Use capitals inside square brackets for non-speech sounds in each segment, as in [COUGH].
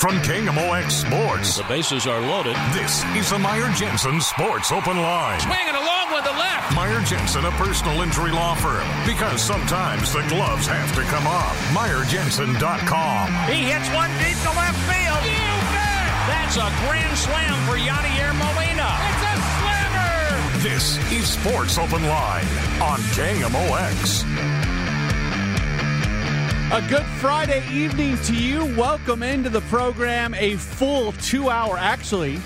From KMOX Sports. The bases are loaded. This is the Meyer Jensen Sports Open Line. Swinging along with the left. Meyer Jensen, a personal injury law firm. Because sometimes the gloves have to come off. MeyerJensen.com. He hits one deep to left field. You bet. That's a grand slam for Yadier Molina. It's a slammer. This is Sports Open Line on KMOX. A good Friday evening to you. Welcome into the program. A full two hour, actually,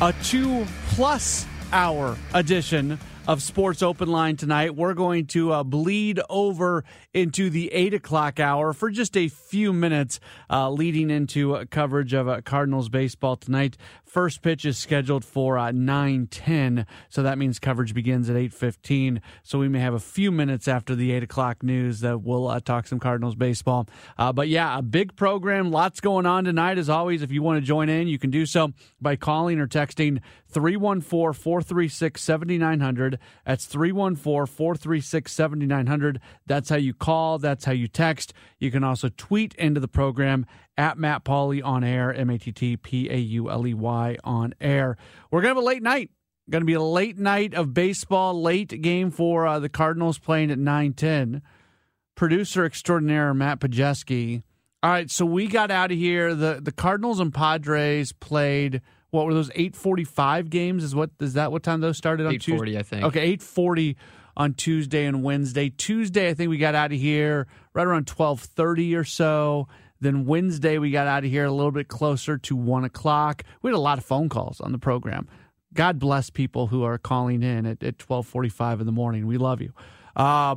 a two plus hour edition of Sports Open Line tonight. We're going to uh, bleed over into the eight o'clock hour for just a few minutes, uh, leading into coverage of uh, Cardinals baseball tonight. First pitch is scheduled for uh, nine ten, so that means coverage begins at eight fifteen. So we may have a few minutes after the eight o'clock news that we'll uh, talk some Cardinals baseball. Uh, but yeah, a big program, lots going on tonight. As always, if you want to join in, you can do so by calling or texting 314 436 7900. That's 314 436 7900. That's how you call, that's how you text. You can also tweet into the program at Matt Pauley on air, M A T T P A U L E Y on air. We're going to have a late night. Going to be a late night of baseball, late game for uh, the Cardinals playing at 9 10. Producer extraordinaire Matt Pajeski. All right, so we got out of here. The the Cardinals and Padres played what were those 845 games is what is that what time those started on 840 Tuesday? I think. Okay, 840 on Tuesday and Wednesday. Tuesday I think we got out of here right around 1230 or so. Then Wednesday we got out of here a little bit closer to one o'clock. We had a lot of phone calls on the program. God bless people who are calling in at, at 1245 in the morning. We love you. Uh,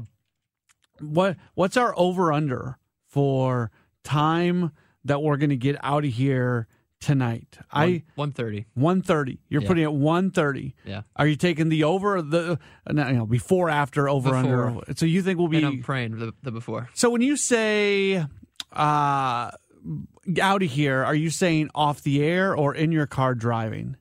what what's our over under for time that we're going to get out of here tonight? I 130. 130. You're Yeah. putting it 130. Yeah. Are you taking the over the no, you know, before after over under? So you think we'll be And I'm praying the, the before. So when you say uh out of here, are you saying off the air or in your car driving?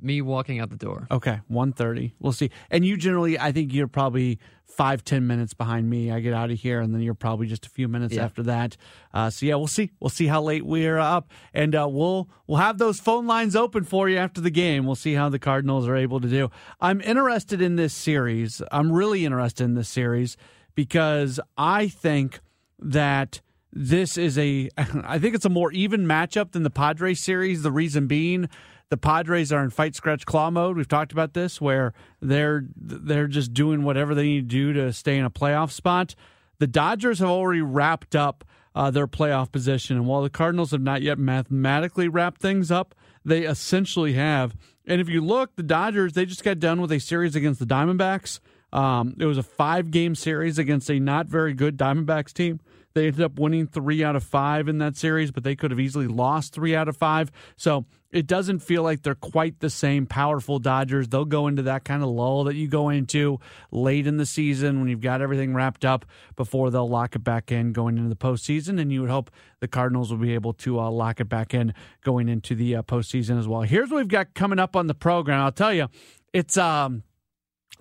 Me walking out the door. Okay, 130. We'll see. And you generally, I think you're probably five, ten minutes behind me. I get out of here, and then you're probably just a few minutes Yeah. after that. Uh, so yeah, we'll see. We'll see how late we're up, and uh, we'll we'll have those phone lines open for you after the game. We'll see how the Cardinals are able to do. I'm interested in this series. I'm really interested in this series because I think that this is a [LAUGHS] I think it's a more even matchup than the Padres series. The reason being the Padres are in fight scratch claw mode. We've talked about this where they're they're just doing whatever they need to do to stay in a playoff spot. The Dodgers have already wrapped up uh, their playoff position, and while the Cardinals have not yet mathematically wrapped things up, they essentially have. And if you look, the Dodgers they just got done with a series against the Diamondbacks. Um, it was a five game series against a not very good Diamondbacks team. They ended up winning three out of five in that series, but they could have easily lost three out of five. So it doesn't feel like they're quite the same powerful Dodgers. They'll go into that kind of lull that you go into late in the season when you've got everything wrapped up before they'll lock it back in going into the postseason. And you would hope the Cardinals will be able to uh, lock it back in going into the uh, postseason as well. Here's what we've got coming up on the program. I'll tell you, it's um,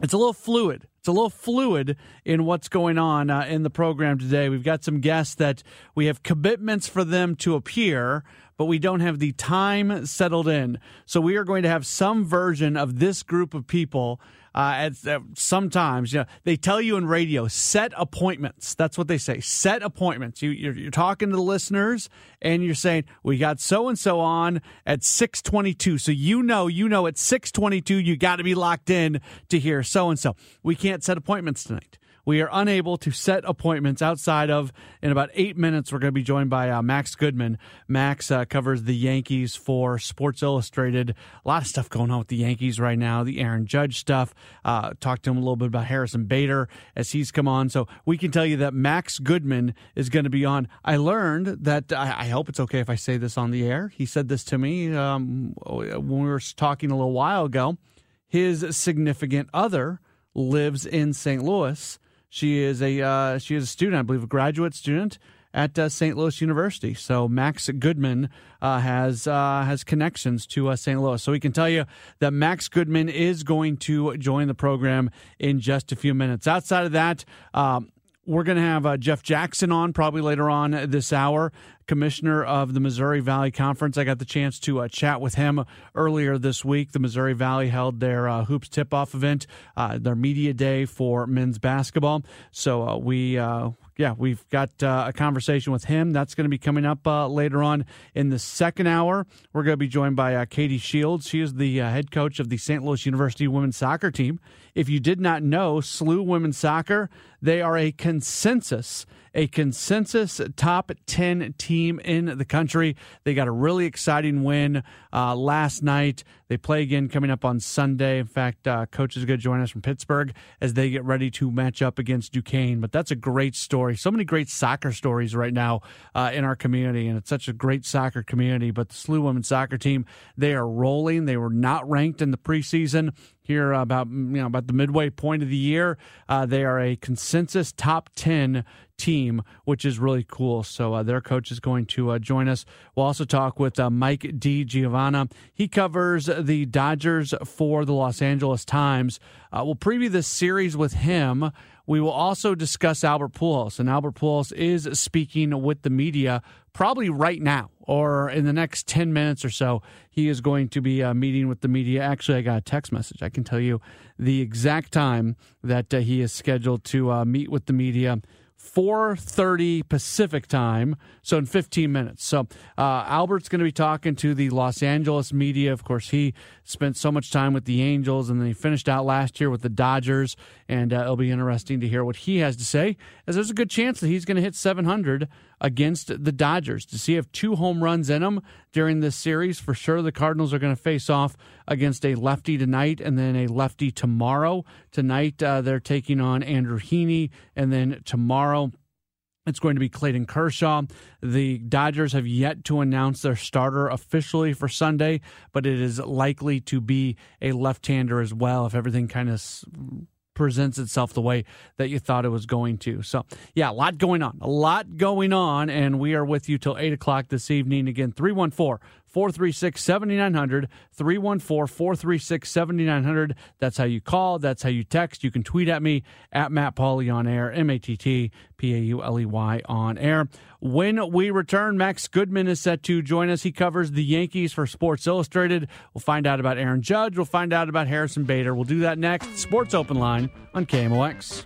it's a little fluid. It's a little fluid in what's going on uh, in the program today. We've got some guests that we have commitments for them to appear, but we don't have the time settled in. So we are going to have some version of this group of people uh, at, sometimes you know, they tell you in radio set appointments. That's what they say. Set appointments. You you're, you're talking to the listeners and you're saying we got so and so on at six twenty two. So you know you know at six twenty two you got to be locked in to hear so and so. We can't set appointments tonight we are unable to set appointments outside of in about eight minutes we're going to be joined by uh, max goodman. Max uh, covers the yankees for sports illustrated. A lot of stuff going on with the yankees right now the aaron judge stuff. Uh, talked to him a little bit about harrison bader as he's come on. So we can tell you that max goodman is going to be on. I learned that I, I, hope it's okay if i say this on the air. He said this to me um, when we were talking a little while ago. His significant other lives in st louis she is a uh, she is a student, I believe, a graduate student at uh, St. Louis University. So Max Goodman uh, has uh, has connections to uh, St. Louis. So we can tell you that Max Goodman is going to join the program in just a few minutes. Outside of that. Um, we're going to have uh, Jeff Jackson on probably later on this hour, commissioner of the Missouri Valley Conference. I got the chance to uh, chat with him earlier this week. The Missouri Valley held their uh, hoops tip off event, uh, their media day for men's basketball. So uh, we uh, yeah, we've got uh, a conversation with him. That's going to be coming up uh, later on in the second hour. We're going to be joined by uh, Katie Shields. She is the uh, head coach of the St. Louis University women's soccer team. If you did not know, SLU Women's Soccer, they are a consensus a consensus top 10 team in the country. They got a really exciting win uh, last night. They play again coming up on Sunday. In fact, uh, coach is going to join us from Pittsburgh as they get ready to match up against Duquesne. But that's a great story. So many great soccer stories right now uh, in our community, and it's such a great soccer community. But the SLU women's soccer team, they are rolling. They were not ranked in the preseason here about you know about the midway point of the year. Uh, they are a consensus top ten team, which is really cool. So uh, their coach is going to uh, join us. We'll also talk with uh, Mike DiGiovanna. He covers the Dodgers for the Los Angeles Times. Uh, we'll preview this series with him. We will also discuss Albert Pujols, and Albert Pujols is speaking with the media probably right now or in the next 10 minutes or so. He is going to be uh, meeting with the media. Actually, I got a text message. I can tell you the exact time that uh, he is scheduled to uh, meet with the media 4.30 pacific time so in 15 minutes. So uh, albert's going to be talking to the los angeles media. Of course he spent so much time with the angels and then he finished out last year with the dodgers and uh, it'll be interesting to hear what he has to say as there's a good chance that he's going to hit 700 against the dodgers to see if two home runs in him during this series for sure the cardinals are going to face off against a lefty tonight and then a lefty tomorrow tonight uh, they're taking on andrew heaney and then tomorrow it's going to be Clayton Kershaw. The Dodgers have yet to announce their starter officially for Sunday, but it is likely to be a left hander as well if everything kind of presents itself the way that you thought it was going to. So, yeah, a lot going on. A lot going on. And we are with you till 8 o'clock this evening. Again, 314 436 7900. 314 436 7900. That's how you call. That's how you text. You can tweet at me at Matt Pauley on air, M A T T P A U L E Y on air. When we return, Max Goodman is set to join us. He covers the Yankees for Sports Illustrated. We'll find out about Aaron Judge. We'll find out about Harrison Bader. We'll do that next. Sports Open Line on KMOX.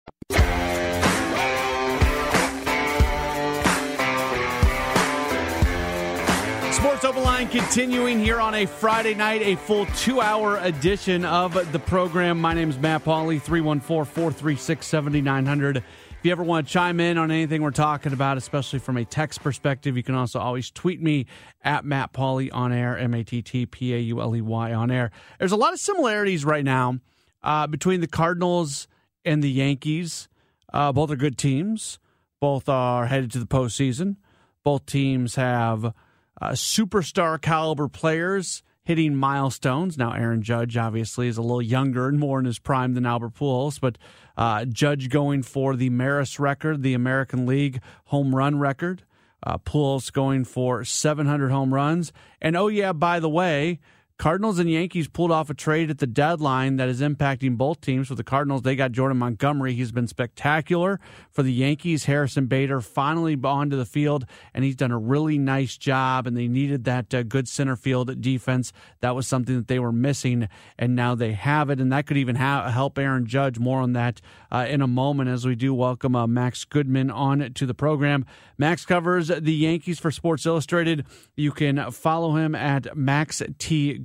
Sports Open Line continuing here on a Friday night, a full two hour edition of the program. My name is Matt Pauley, 314 436 7900. If you ever want to chime in on anything we're talking about, especially from a text perspective, you can also always tweet me at Matt Pauley on air, M A T T P A U L E Y on air. There's a lot of similarities right now uh, between the Cardinals and the Yankees. Uh, both are good teams, both are headed to the postseason. Both teams have uh, superstar caliber players hitting milestones. Now, Aaron Judge obviously is a little younger and more in his prime than Albert Pujols, but uh, Judge going for the Maris record, the American League home run record. Uh, Pujols going for 700 home runs. And oh, yeah, by the way, Cardinals and Yankees pulled off a trade at the deadline that is impacting both teams. For the Cardinals, they got Jordan Montgomery. He's been spectacular. For the Yankees, Harrison Bader finally onto the field, and he's done a really nice job. And they needed that uh, good center field defense. That was something that they were missing, and now they have it. And that could even ha- help Aaron Judge. More on that uh, in a moment as we do welcome uh, Max Goodman on to the program. Max covers the Yankees for Sports Illustrated. You can follow him at Max T.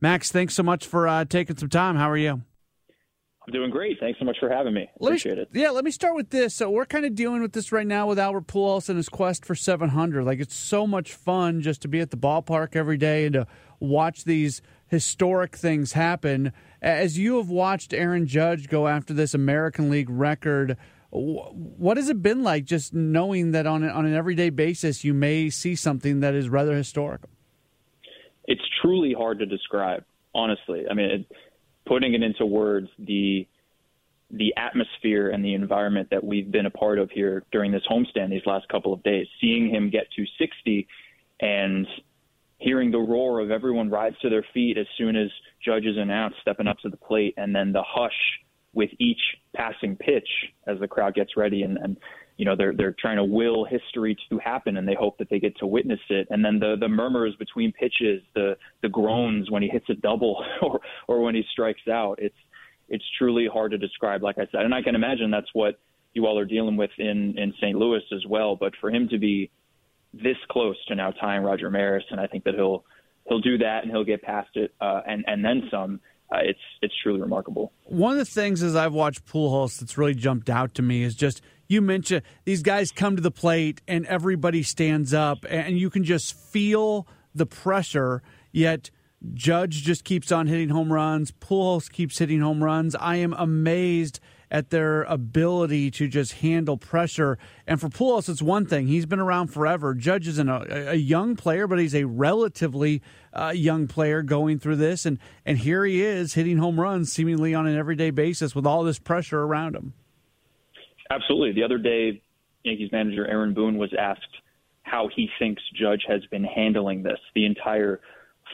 Max, thanks so much for uh, taking some time. How are you? I'm doing great. Thanks so much for having me. Let Appreciate me, it. Yeah, let me start with this. So we're kind of dealing with this right now with Albert Pujols and his quest for 700. Like it's so much fun just to be at the ballpark every day and to watch these historic things happen. As you have watched Aaron Judge go after this American League record, what has it been like just knowing that on on an everyday basis you may see something that is rather historical? It's truly hard to describe, honestly. I mean, it, putting it into words, the the atmosphere and the environment that we've been a part of here during this homestand these last couple of days, seeing him get to 60 and hearing the roar of everyone rise to their feet as soon as judges announce stepping up to the plate, and then the hush with each passing pitch as the crowd gets ready and, and you know they're they're trying to will history to happen and they hope that they get to witness it and then the the murmurs between pitches the the groans when he hits a double [LAUGHS] or or when he strikes out it's it's truly hard to describe like I said and I can imagine that's what you all are dealing with in in St. Louis as well but for him to be this close to now tying Roger Maris and I think that he'll he'll do that and he'll get past it uh, and and then some uh, it's it's truly remarkable. One of the things as I've watched Pujols that's really jumped out to me is just you mentioned these guys come to the plate and everybody stands up and you can just feel the pressure. Yet Judge just keeps on hitting home runs. Pujols keeps hitting home runs. I am amazed at their ability to just handle pressure. And for Pujols, it's one thing. He's been around forever. Judge isn't a, a young player, but he's a relatively uh, young player going through this. And, and here he is hitting home runs seemingly on an everyday basis with all this pressure around him. Absolutely. The other day, Yankees manager Aaron Boone was asked how he thinks Judge has been handling this, the entire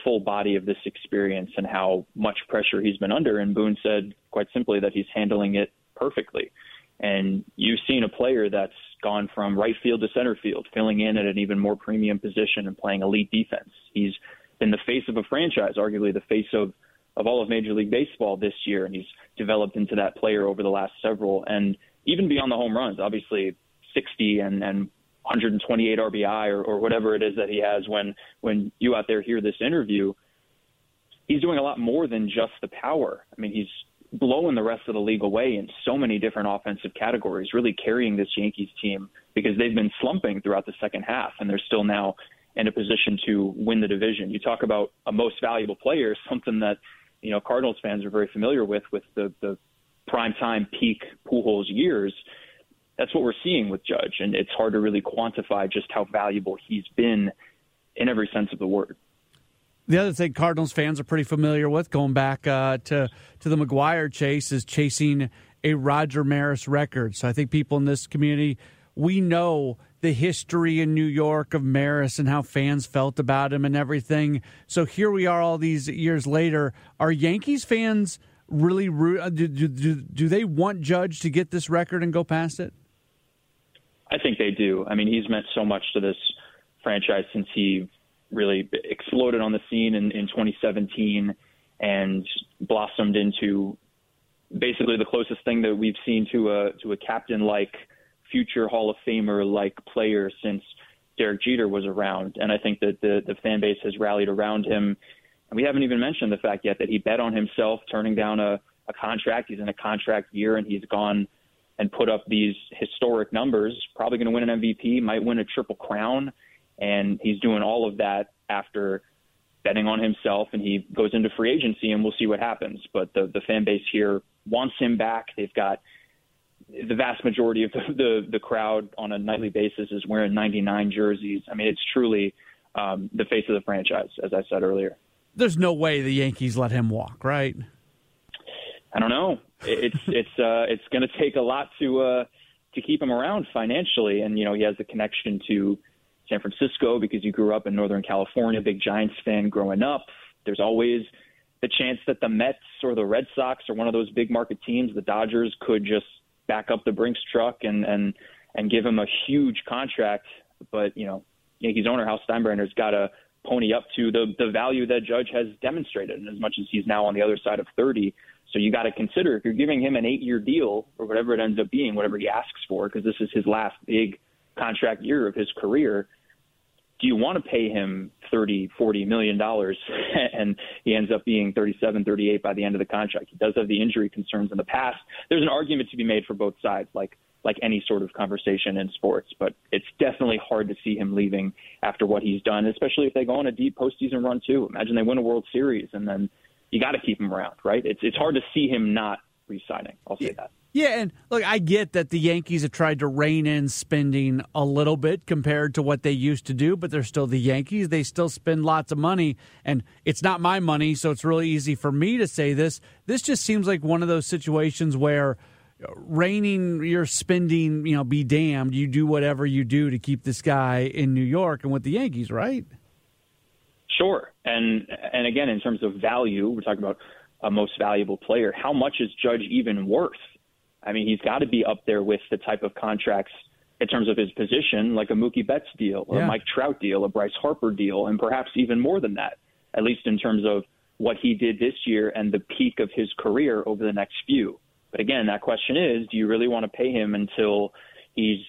full body of this experience, and how much pressure he's been under. And Boone said quite simply that he's handling it perfectly. And you've seen a player that's gone from right field to center field, filling in at an even more premium position and playing elite defense. He's been the face of a franchise, arguably the face of, of all of Major League Baseball this year, and he's developed into that player over the last several. And even beyond the home runs, obviously 60 and, and 128 RBI or, or whatever it is that he has when when you out there hear this interview, he's doing a lot more than just the power. I mean, he's blowing the rest of the league away in so many different offensive categories, really carrying this Yankees team because they've been slumping throughout the second half and they're still now in a position to win the division. You talk about a most valuable player, something that, you know, Cardinals fans are very familiar with with the the prime time peak Pujols years. That's what we're seeing with Judge, and it's hard to really quantify just how valuable he's been in every sense of the word. The other thing Cardinals fans are pretty familiar with, going back uh, to to the McGwire chase, is chasing a Roger Maris record. So I think people in this community we know the history in New York of Maris and how fans felt about him and everything. So here we are all these years later. Are Yankees fans really uh, do, do, do they want Judge to get this record and go past it? I think they do. I mean, he's meant so much to this franchise since he really exploded on the scene in, in 2017 and blossomed into basically the closest thing that we've seen to a to a captain like future Hall of Famer like player since Derek Jeter was around. And I think that the the fan base has rallied around him. And we haven't even mentioned the fact yet that he bet on himself turning down a, a contract. He's in a contract year and he's gone and put up these historic numbers. Probably going to win an MVP, might win a triple crown, and he's doing all of that after betting on himself. And he goes into free agency, and we'll see what happens. But the the fan base here wants him back. They've got the vast majority of the, the, the crowd on a nightly basis is wearing 99 jerseys. I mean, it's truly um, the face of the franchise, as I said earlier. There's no way the Yankees let him walk, right? I don't know. It's [LAUGHS] it's uh, it's going to take a lot to uh, to keep him around financially, and you know he has a connection to San Francisco because he grew up in Northern California, big Giants fan growing up. There's always the chance that the Mets or the Red Sox or one of those big market teams, the Dodgers, could just back up the Brinks truck and and and give him a huge contract. But you know, Yankees owner Hal Steinbrenner's got to pony up to the the value that Judge has demonstrated, and as much as he's now on the other side of 30. So you got to consider if you're giving him an eight-year deal or whatever it ends up being, whatever he asks for, because this is his last big contract year of his career do you want to pay him 30 40 million dollars? [LAUGHS] And he ends up being 37 38 by the end of the contract. He does have the injury concerns in the past. There's an argument to be made for both sides like like any sort of conversation in sports but it's definitely hard to see him leaving after what he's done especially if they go on a deep postseason run too. Imagine they win a world series and then you got to keep him around right? It's it's hard to see him not re-signing. I'll say that. Yeah, and look, I get that the Yankees have tried to rein in spending a little bit compared to what they used to do, but they're still the Yankees. They still spend lots of money, and it's not my money, so it's really easy for me to say this. This just seems like one of those situations where reining your spending, you know, be damned. You do whatever you do to keep this guy in New York and with the Yankees, right? Sure, and and again, in terms of value, we're talking about a most valuable player. How much is Judge even worth? I mean, he's got to be up there with the type of contracts in terms of his position, like a Mookie Betts deal, or yeah. a Mike Trout deal, a Bryce Harper deal, and perhaps even more than that, at least in terms of what he did this year and the peak of his career over the next few. But again, that question is, do you really want to pay him until he's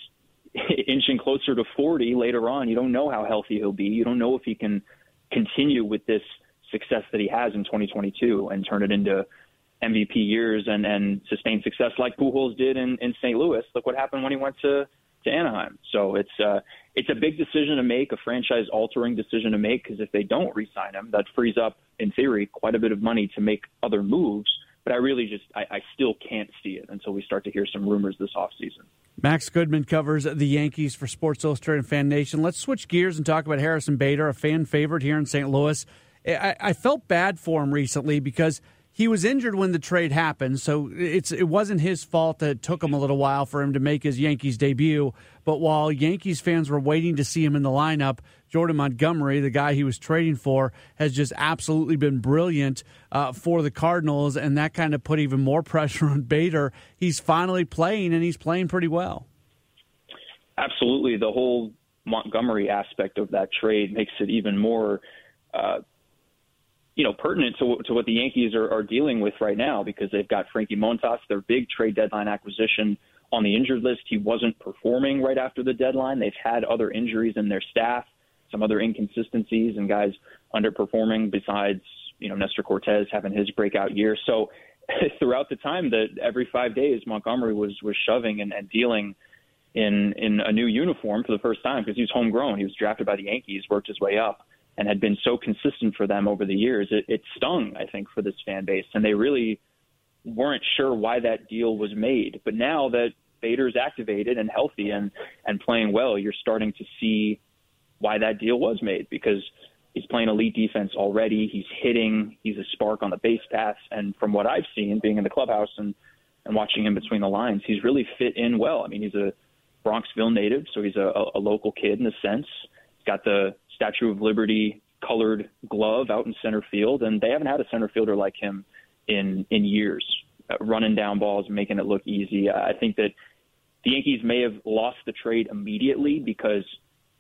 [LAUGHS] inching closer to 40 later on? You don't know how healthy he'll be. You don't know if he can continue with this success that he has in 2022 and turn it into MVP years and, and sustained success like Pujols did in, in St. Louis. Look what happened when he went to, to Anaheim. So it's uh, it's a big decision to make, a franchise altering decision to make, because if they don't re-sign him, that frees up, in theory, quite a bit of money to make other moves. But I really just I, I still can't see it until we start to hear some rumors this offseason. Max Goodman covers the Yankees for Sports Illustrated Fan Nation. Let's switch gears and talk about Harrison Bader, a fan favorite here in St. Louis. I, I felt bad for him recently because – he was injured when the trade happened, so it's it wasn't his fault that it took him a little while for him to make his Yankees debut. But while Yankees fans were waiting to see him in the lineup, Jordan Montgomery, the guy he was trading for, has just absolutely been brilliant uh, for the Cardinals, and that kind of put even more [LAUGHS] pressure on Bader. He's finally playing, and he's playing pretty well. Absolutely, the whole Montgomery aspect of that trade makes it even more. Uh, you know, pertinent to, to what the Yankees are, are dealing with right now because they've got Frankie Montas, their big trade deadline acquisition, on the injured list. He wasn't performing right after the deadline. They've had other injuries in their staff, some other inconsistencies, and guys underperforming besides, you know, Nestor Cortes having his breakout year. So [LAUGHS] throughout the time that every five days Montgomery was was shoving and, and dealing in in a new uniform for the first time because he was homegrown. He was drafted by the Yankees, worked his way up and had been so consistent for them over the years, it, it stung, I think, for this fan base. And they really weren't sure why that deal was made. But now that Bader's activated and healthy and, and playing well, you're starting to see why that deal was made because he's playing elite defense already. He's hitting. He's a spark on the base paths. And from what I've seen, being in the clubhouse and, and watching him between the lines, he's really fit in well. I mean, he's a Bronxville native, so he's a, a local kid in a sense. He's got the Statue of Liberty colored glove out in center field, and they haven't had a center fielder like him in in years, uh, running down balls, making it look easy. I think that the Yankees may have lost the trade immediately because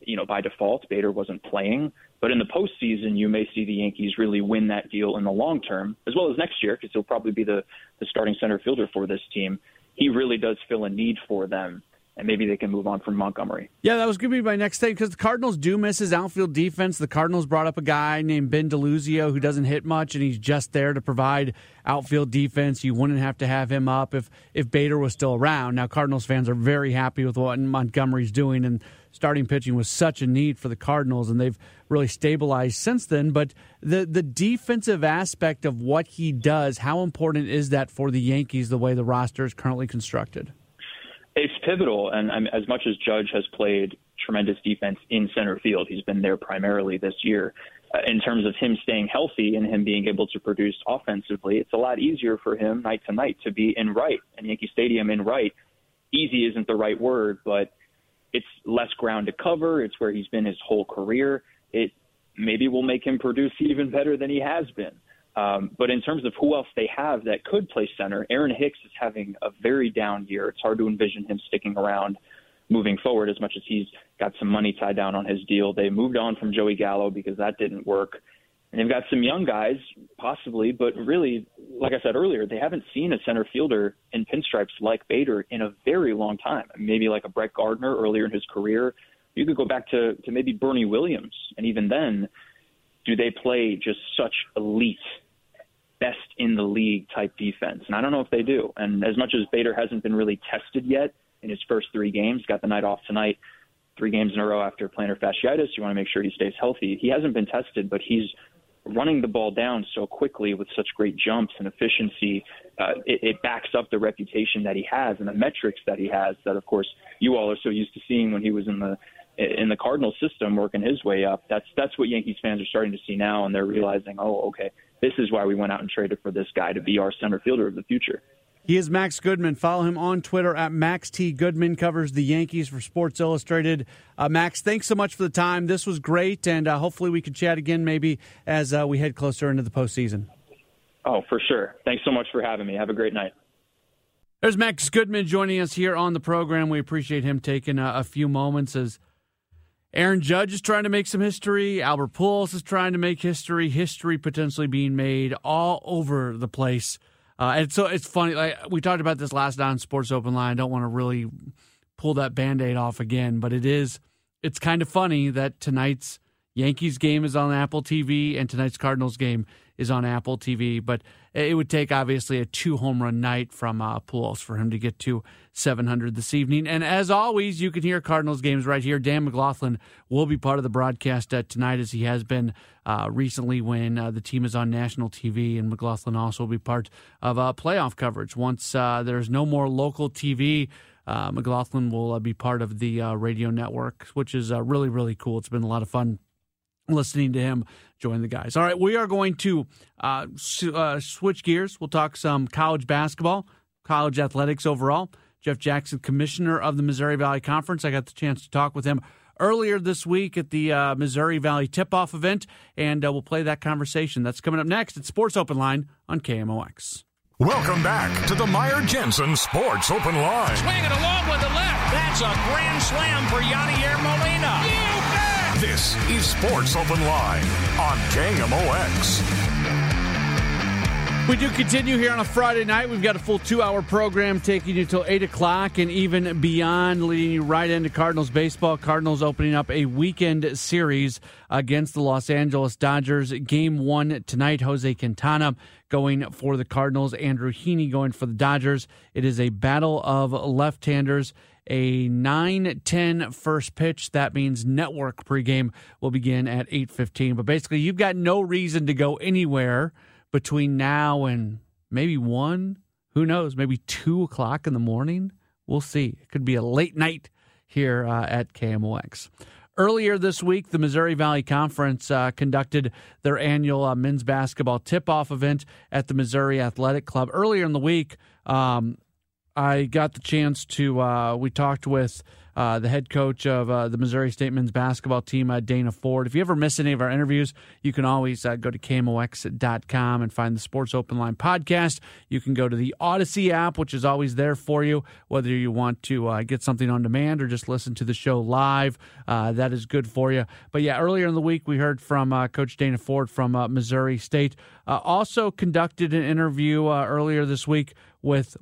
you know by default Bader wasn't playing, but in the postseason you may see the Yankees really win that deal in the long term, as well as next year because he'll probably be the the starting center fielder for this team. He really does fill a need for them and maybe they can move on from Montgomery. Yeah, that was going to be my next thing because the Cardinals do miss his outfield defense. The Cardinals brought up a guy named Ben DeLuzio who doesn't hit much, and he's just there to provide outfield defense. You wouldn't have to have him up if if Bader was still around. Now, Cardinals fans are very happy with what Montgomery's doing, and starting pitching was such a need for the Cardinals, and they've really stabilized since then. But the the defensive aspect of what he does, how important is that for the Yankees? The way the roster is currently constructed. It's pivotal, and um, as much as Judge has played tremendous defense in center field, he's been there primarily this year. Uh, in terms of him staying healthy and him being able to produce offensively, it's a lot easier for him night to night to be in right and Yankee Stadium in right. Easy isn't the right word, but it's less ground to cover. It's where he's been his whole career. It maybe will make him produce even better than he has been. Um, but in terms of who else they have that could play center, Aaron Hicks is having a very down year. It's hard to envision him sticking around moving forward as much as he's got some money tied down on his deal. They moved on from Joey Gallo because that didn't work. And they've got some young guys, possibly, but really, like I said earlier, they haven't seen a center fielder in pinstripes like Bader in a very long time. Maybe like a Brett Gardner earlier in his career. You could go back to, to maybe Bernie Williams. And even then, do they play just such elite, best in the league type defense? And I don't know if they do. And as much as Bader hasn't been really tested yet in his first three games, got the night off tonight, three games in a row after plantar fasciitis. You want to make sure he stays healthy. He hasn't been tested, but he's running the ball down so quickly with such great jumps and efficiency. Uh, it, it backs up the reputation that he has and the metrics that he has that, of course, you all are so used to seeing when he was in the in the Cardinal system working his way up. That's that's what Yankees fans are starting to see now, and they're realizing, oh, okay, this is why we went out and traded for this guy to be our center fielder of the future. He is Max Goodman. Follow him on Twitter at Max T Goodman. Covers the Yankees for Sports Illustrated. Uh, Max, thanks so much for the time. This was great, and uh, hopefully we can chat again maybe as uh, we head closer into the postseason. Oh, for sure. Thanks so much for having me. Have a great night. There's Max Goodman joining us here on the program. We appreciate him taking a, a few moments as Aaron Judge is trying to make some history. Albert Pujols is trying to make history. History potentially being made all over the place. Uh, and so it's funny. Like we talked about this last night on Sports Open Line. I don't want to really pull that band aid off again, but it is. It's kind of funny that tonight's Yankees game is on Apple TV and tonight's Cardinals game is on Apple TV. But it would take obviously a two home run night from uh, Pujols for him to get to 700 this evening. And as always, you can hear Cardinals games right here. Dan McLaughlin will be part of the broadcast uh, tonight, as he has been uh, recently when uh, the team is on national TV. And McLaughlin also will be part of uh, playoff coverage once uh, there's no more local TV. Uh, McLaughlin will be part of the radio network, which is really, really cool. It's been a lot of fun listening to him join the guys. All right, we are going to uh, uh, switch gears. We'll talk some college basketball, college athletics overall. Jeff Jackson, commissioner of the Missouri Valley Conference. I got the chance to talk with him earlier this week at the uh, Missouri Valley Tip Off event, and uh, we'll play that conversation. That's coming up next at Sports Open Line on KMOX. Welcome back to the Meyer Jensen Sports Open Line. Swinging it along with the left. That's a grand slam for Yadier Molina. You this is Sports Open Line on KMOX. We do continue here on a Friday night. We've got a full two hour program taking you till 8 o'clock and even beyond, leading you right into Cardinals baseball. Cardinals opening up a weekend series against the Los Angeles Dodgers. Game one tonight, Jose Quintana going for the Cardinals, Andrew Heaney going for the Dodgers. It is a battle of left handers a 9-10 first pitch. That means network pregame will begin at 8.15. But basically, you've got no reason to go anywhere between now and maybe 1, who knows, maybe 2 o'clock in the morning. We'll see. It could be a late night here uh, at KMOX. Earlier this week, the Missouri Valley Conference uh, conducted their annual uh, men's basketball tip off event at the Missouri Athletic Club. Earlier in the week, um, I got the chance to. Uh, we talked with uh, the head coach of uh, the Missouri State men's basketball team, uh, Dana Ford. If you ever miss any of our interviews, you can always uh, go to KMOX.com and find the Sports Open Line podcast. You can go to the Audacy app, which is always there for you, whether you want to uh, get something on demand or just listen to the show live. That is good for you. But yeah, earlier in the week, we heard from Coach Dana Ford from Missouri State. also conducted an interview earlier this week with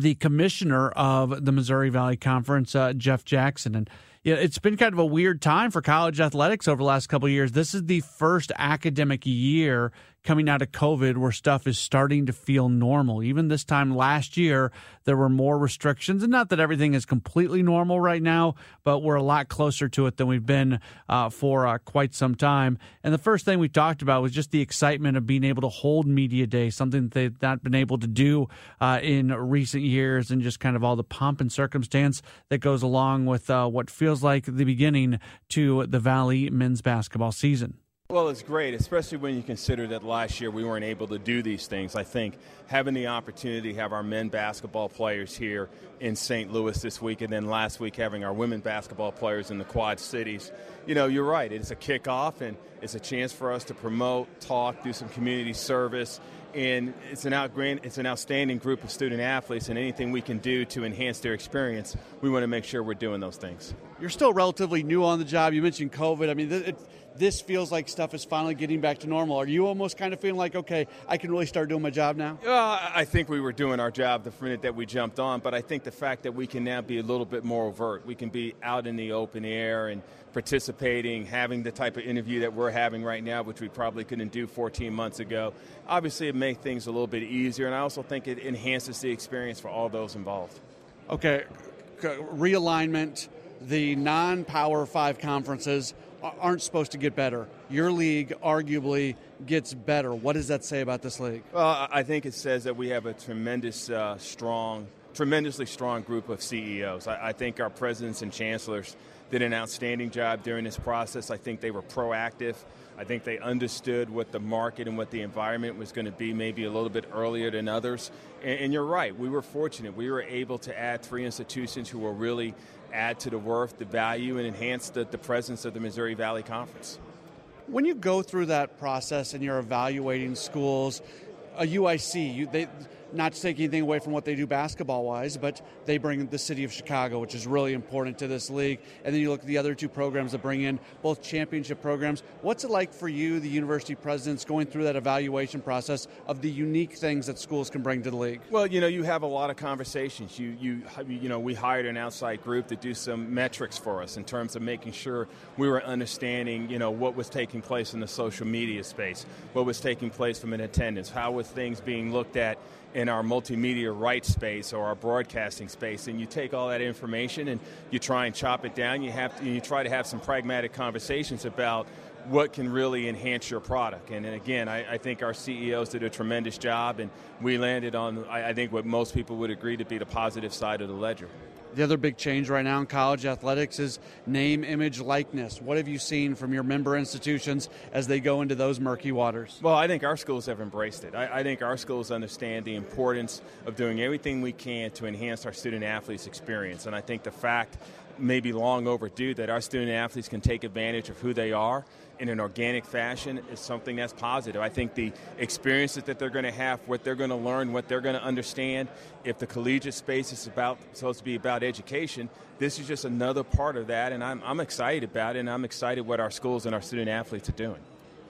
the commissioner of the Missouri Valley Conference, uh, Jeff Jackson. And yeah, it's been kind of a weird time for college athletics over the last couple of years. This is the first academic year coming out of COVID where stuff is starting to feel normal. Even this time last year, there were more restrictions. And not that everything is completely normal right now, but we're a lot closer to it than we've been uh, for uh, quite some time. And the first thing we talked about was just the excitement of being able to hold Media Day, something that they've not been able to do uh, in recent years, and just kind of all the pomp and circumstance that goes along with uh, what feels like the beginning to the Valley men's basketball season. Well, it's great, especially when you consider that last year we weren't able to do these things. I think having the opportunity to have our men basketball players here in St. Louis this week, and then last week having our women basketball players in the Quad Cities, you know, you're right. It's a kickoff, and it's a chance for us to promote, talk, do some community service, and it's an outgrand, it's an outstanding group of student athletes, and anything we can do to enhance their experience, we want to make sure we're doing those things. You're still relatively new on the job. You mentioned COVID. I mean, this feels like stuff is finally getting back to normal. Are you almost kind of feeling like, okay, I can really start doing my job now? Well, I think we were doing our job the minute that we jumped on, but I think the fact that we can now be a little bit more overt, we can be out in the open air and participating, having the type of interview that we're having right now, which we probably couldn't do 14 months ago. Obviously, it makes things a little bit easier, and I also think it enhances the experience for all those involved. Okay, realignment, the non Power Five conferences aren't supposed to get better. Your league arguably gets better. What does that say about this league? Well, I think it says that we have a tremendous, uh, strong, tremendously strong group of CEOs. I, I think our presidents and chancellors did an outstanding job during this process. I think they were proactive. I think they understood what the market and what the environment was going to be maybe a little bit earlier than others. And, and, you're right, we were fortunate. We were able to add three institutions who were really add to the worth, the value, and enhance the, the presence of the Missouri Valley Conference. When you go through that process and you're evaluating schools, a UIC, you, they, not to take anything away from what they do basketball wise, but they bring the city of Chicago, which is really important to this league. And then you look at the other two programs that bring in both championship programs. What's it like for you, the university presidents, going through that evaluation process of the unique things that schools can bring to the league? Well, you know, you have a lot of conversations. You, you, you know, we hired an outside group to do some metrics for us in terms of making sure we were understanding, you know, what was taking place in the social media space, what was taking place from an attendance, how was things being looked at in our multimedia rights space or our broadcasting space, and you take all that information and you try and chop it down. You have to, you try to have some pragmatic conversations about what can really enhance your product. And, and again, I, I, think our CEOs did a tremendous job, and we landed on, I, I think, what most people would agree to be the positive side of the ledger. The other big change right now in college athletics is name, image, likeness. What have you seen from your member institutions as they go into those murky waters? Well, I think our schools have embraced it. I, I think our schools understand the importance of doing everything we can to enhance our student athletes' experience. And I think the fact may be long overdue that our student athletes can take advantage of who they are in an organic fashion is something that's positive. I think the experiences that they're going to have, what they're going to learn, what they're going to understand, if the collegiate space is about supposed to be about education, this is just another part of that, and I'm, I'm excited about it, and I'm excited what our schools and our student athletes are doing.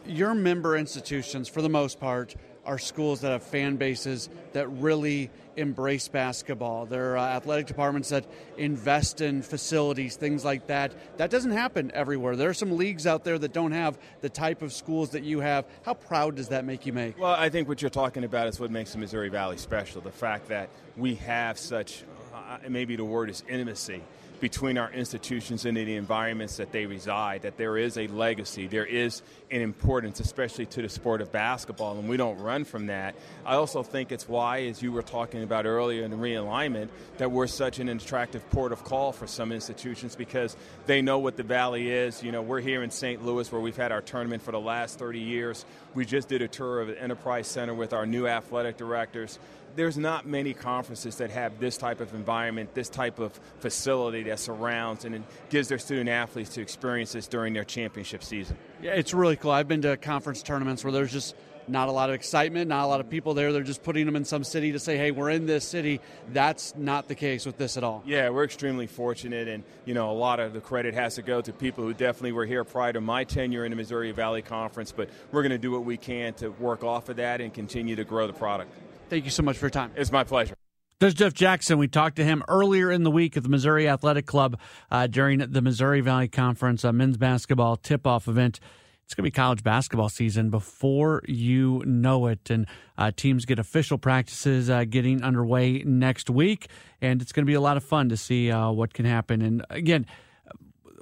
Your member institutions, for the most part, are schools that have fan bases that really embrace basketball. There are uh, athletic departments that invest in facilities, things like that. That doesn't happen everywhere. There are some leagues out there that don't have the type of schools that you have. How proud does that make you make? Well, I think what you're talking about is what makes the Missouri Valley special. The fact that we have such, uh, maybe the word is intimacy between our institutions and the environments that they reside, that there is a legacy, there is an importance, especially to the sport of basketball, and we don't run from that. I also think it's why, as you were talking about earlier in the realignment, that we're such an attractive port of call for some institutions because they know what the Valley is. You know, we're here in St. Louis where we've had our tournament for the last 30 years. We just did a tour of the Enterprise Center with our new athletic directors there's not many conferences that have this type of environment, this type of facility that surrounds and gives their student athletes to experience this during their championship season. Yeah, it's really cool. I've been to conference tournaments where there's just not a lot of excitement, not a lot of people there. They're just putting them in some city to say, "Hey, we're in this city." That's not the case with this at all. Yeah, we're extremely fortunate, and you know, a lot of the credit has to go to people who definitely were here prior to my tenure in the Missouri Valley Conference. But we're going to do what we can to work off of that and continue to grow the product. Thank you so much for your time. It's my pleasure. There's Jeff Jackson. We talked to him earlier in the week at the Missouri Athletic Club uh, during the Missouri Valley Conference uh, men's basketball tip-off event. It's going to be college basketball season before you know it, and uh, teams get official practices uh, getting underway next week, and it's going to be a lot of fun to see uh, what can happen. And again,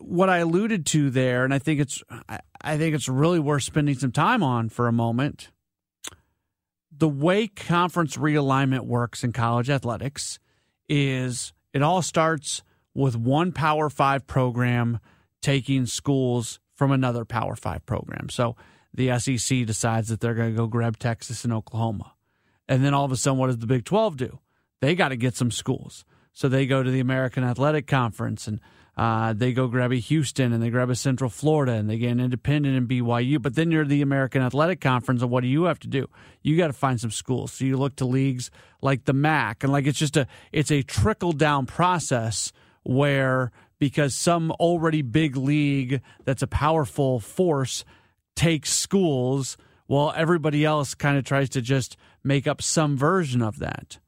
what I alluded to there, and I think it's I think it's really worth spending some time on for a moment the way conference realignment works in college athletics is it all starts with one Power Five program taking schools from another Power Five program. So the SEC decides that they're going to go grab Texas and Oklahoma. And then all of a sudden, what does the Big 12 do? They got to get some schools. So they go to the American Athletic Conference and uh, they go grab a Houston and they grab a Central Florida and they get an independent and BYU. But then you're the American Athletic Conference, and what do you have to do? You got to find some schools. So you look to leagues like the MAC, and like it's just a it's a trickle down process where because some already big league that's a powerful force takes schools, while everybody else kind of tries to just make up some version of that.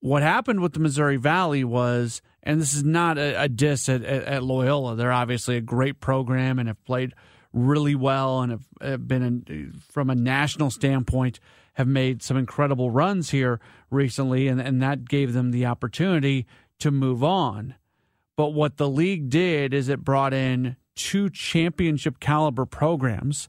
What happened with the Missouri Valley was and this is not a, a diss at, at, at, Loyola. They're obviously a great program and have played really well and have, have been, in, from a national standpoint, have made some incredible runs here recently, and, and that gave them the opportunity to move on. But what the league did is it brought in two championship caliber programs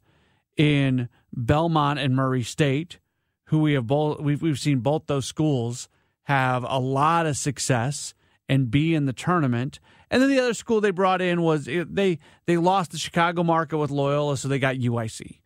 in Belmont and Murray State, who we have both we've, we've seen both those schools have a lot of success and be in the tournament. And then the other school they brought in was they they lost the Chicago market with Loyola, so they got UIC.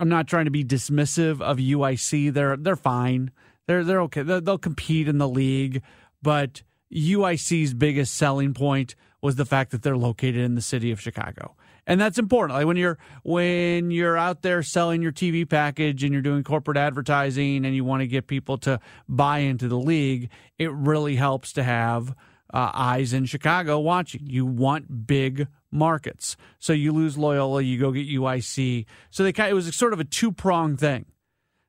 I'm not trying to be dismissive of UIC. They're they're fine. They're they're okay. they will compete in the league, but UIC's biggest selling point was the fact that they're located in the city of Chicago. And that's important. Like when you're when you're out there selling your TV package and you're doing corporate advertising and you want to get people to buy into the league, it really helps to have uh, eyes in Chicago watching. You want big markets. So you lose Loyola, you go get UIC. So they kind of, it was sort of a two pronged thing.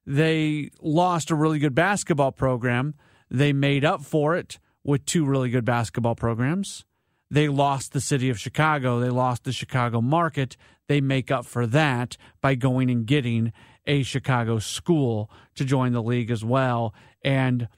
They lost a really good basketball program. They made up for it with two really good basketball programs. They lost the city of Chicago. They lost the Chicago market. They make up for that by going and getting a Chicago school to join the league as well. And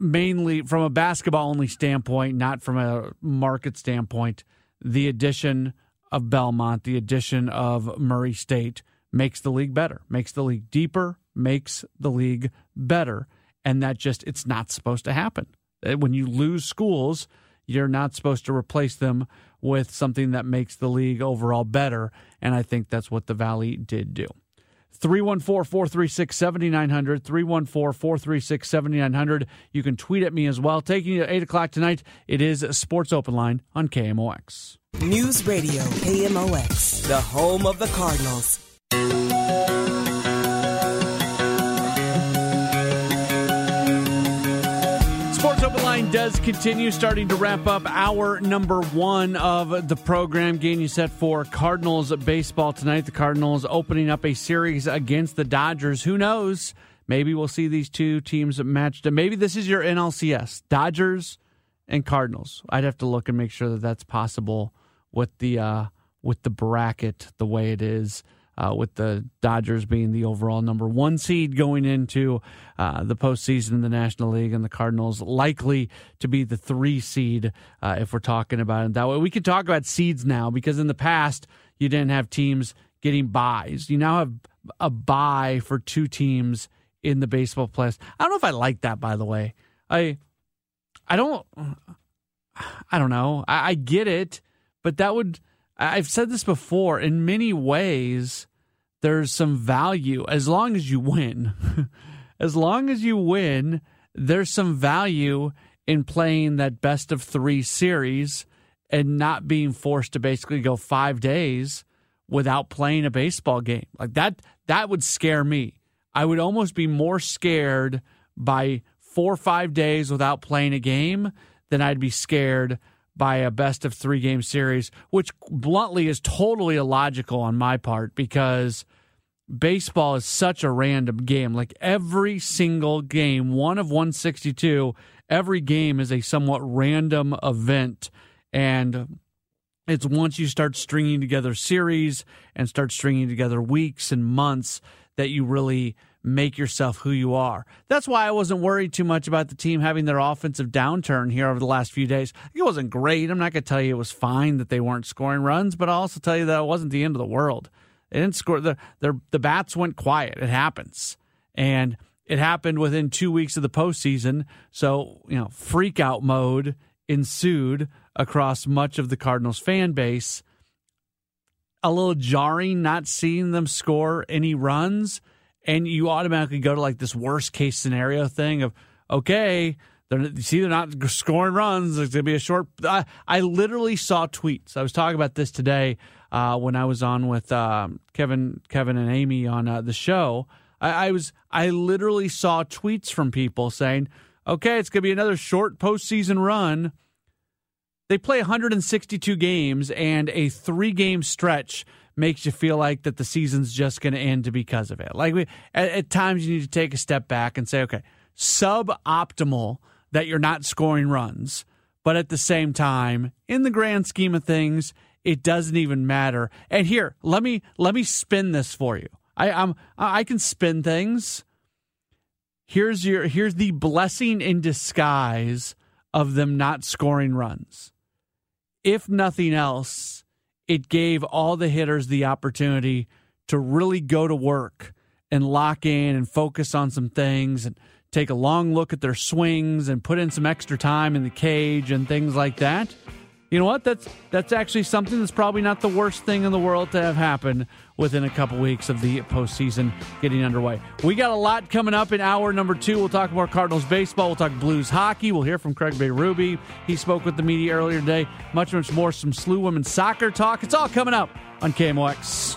mainly from a basketball only standpoint, not from a market standpoint, the addition of Belmont, the addition of Murray State makes the league better, makes the league deeper, makes the league better. And that just, it's not supposed to happen. Uh, when you lose schools, you're not supposed to replace them with something that makes the league overall better. And I think that's what the Valley did do. 314 436 7900. 314 436 7900. You can tweet at me as well. Taking you to 8 o'clock tonight, it is Sports Open Line on KMOX. News Radio, KMOX, the home of the Cardinals. Does continue, starting to wrap up hour number one of the program. Game you set for Cardinals baseball tonight. The Cardinals opening up a series against the Dodgers. Who knows? Maybe we'll see these two teams matched. Maybe this is your NLCS Dodgers and Cardinals. I'd have to look and make sure that that's possible with the uh, with the bracket the way it is uh, with the Dodgers being the overall number one seed going into uh, the postseason in the National League, and the Cardinals likely to be the three seed uh, if we're talking about it that way. We can talk about seeds now because in the past you didn't have teams getting buys. You now have a buy for two teams in the baseball playoffs. I don't know if I like that. By the way, I I don't I don't know. I, I get it, but that would I've said this before. In many ways, there's some value as long as you win. [LAUGHS] as long as you win, there's some value in playing that best of three series and not being forced to basically go five days without playing a baseball game. Like that, that would scare me. I would almost be more scared by four or five days without playing a game than I'd be scared by a best of three game series, which bluntly is totally illogical on my part because baseball is such a random game. Like every single game, one of 162, every game is a somewhat random event. And it's once you start stringing together series and start stringing together weeks and months that you really make yourself who you are. That's why I wasn't worried too much about the team having their offensive downturn here over the last few days. It wasn't great. I'm not going to tell you it was fine that they weren't scoring runs, but I'll also tell you that it wasn't the end of the world. They didn't score. The, their, the bats went quiet. It happens. And it happened within two weeks of the postseason. So, you know, freak out mode ensued across much of the Cardinals fan base. A little jarring not seeing them score any runs. And you automatically go to like this worst case scenario thing of, okay, they're, you see, they're not scoring runs. It's going to be a short. I, I, literally saw tweets. I was talking about this today uh, when I was on with um, Kevin, Kevin and Amy on uh, the show. I, I, was, I literally saw tweets from people saying, "Okay, it's going to be another short postseason run." They play 162 games, and a three-game stretch makes you feel like that the season's just going to end because of it. Like we, at, at times, you need to take a step back and say, "Okay, suboptimal." that you're not scoring runs. But at the same time, in the grand scheme of things, it doesn't even matter. And here, let me let me spin this for you. I I'm, I can spin things. Here's your here's the blessing in disguise of them not scoring runs. If nothing else, it gave all the hitters the opportunity to really go to work and lock in and focus on some things and take a long look at their swings and put in some extra time in the cage and things like that. You know what? That's that's actually something that's probably not the worst thing in the world to have happen within a couple weeks of the postseason getting underway. We got a lot coming up in hour number two. We'll talk more Cardinals baseball. We'll talk Blues hockey. We'll hear from Craig Berube. He spoke with the media earlier today. Much, much more. Some SLU women's soccer talk. It's all coming up on KMOX.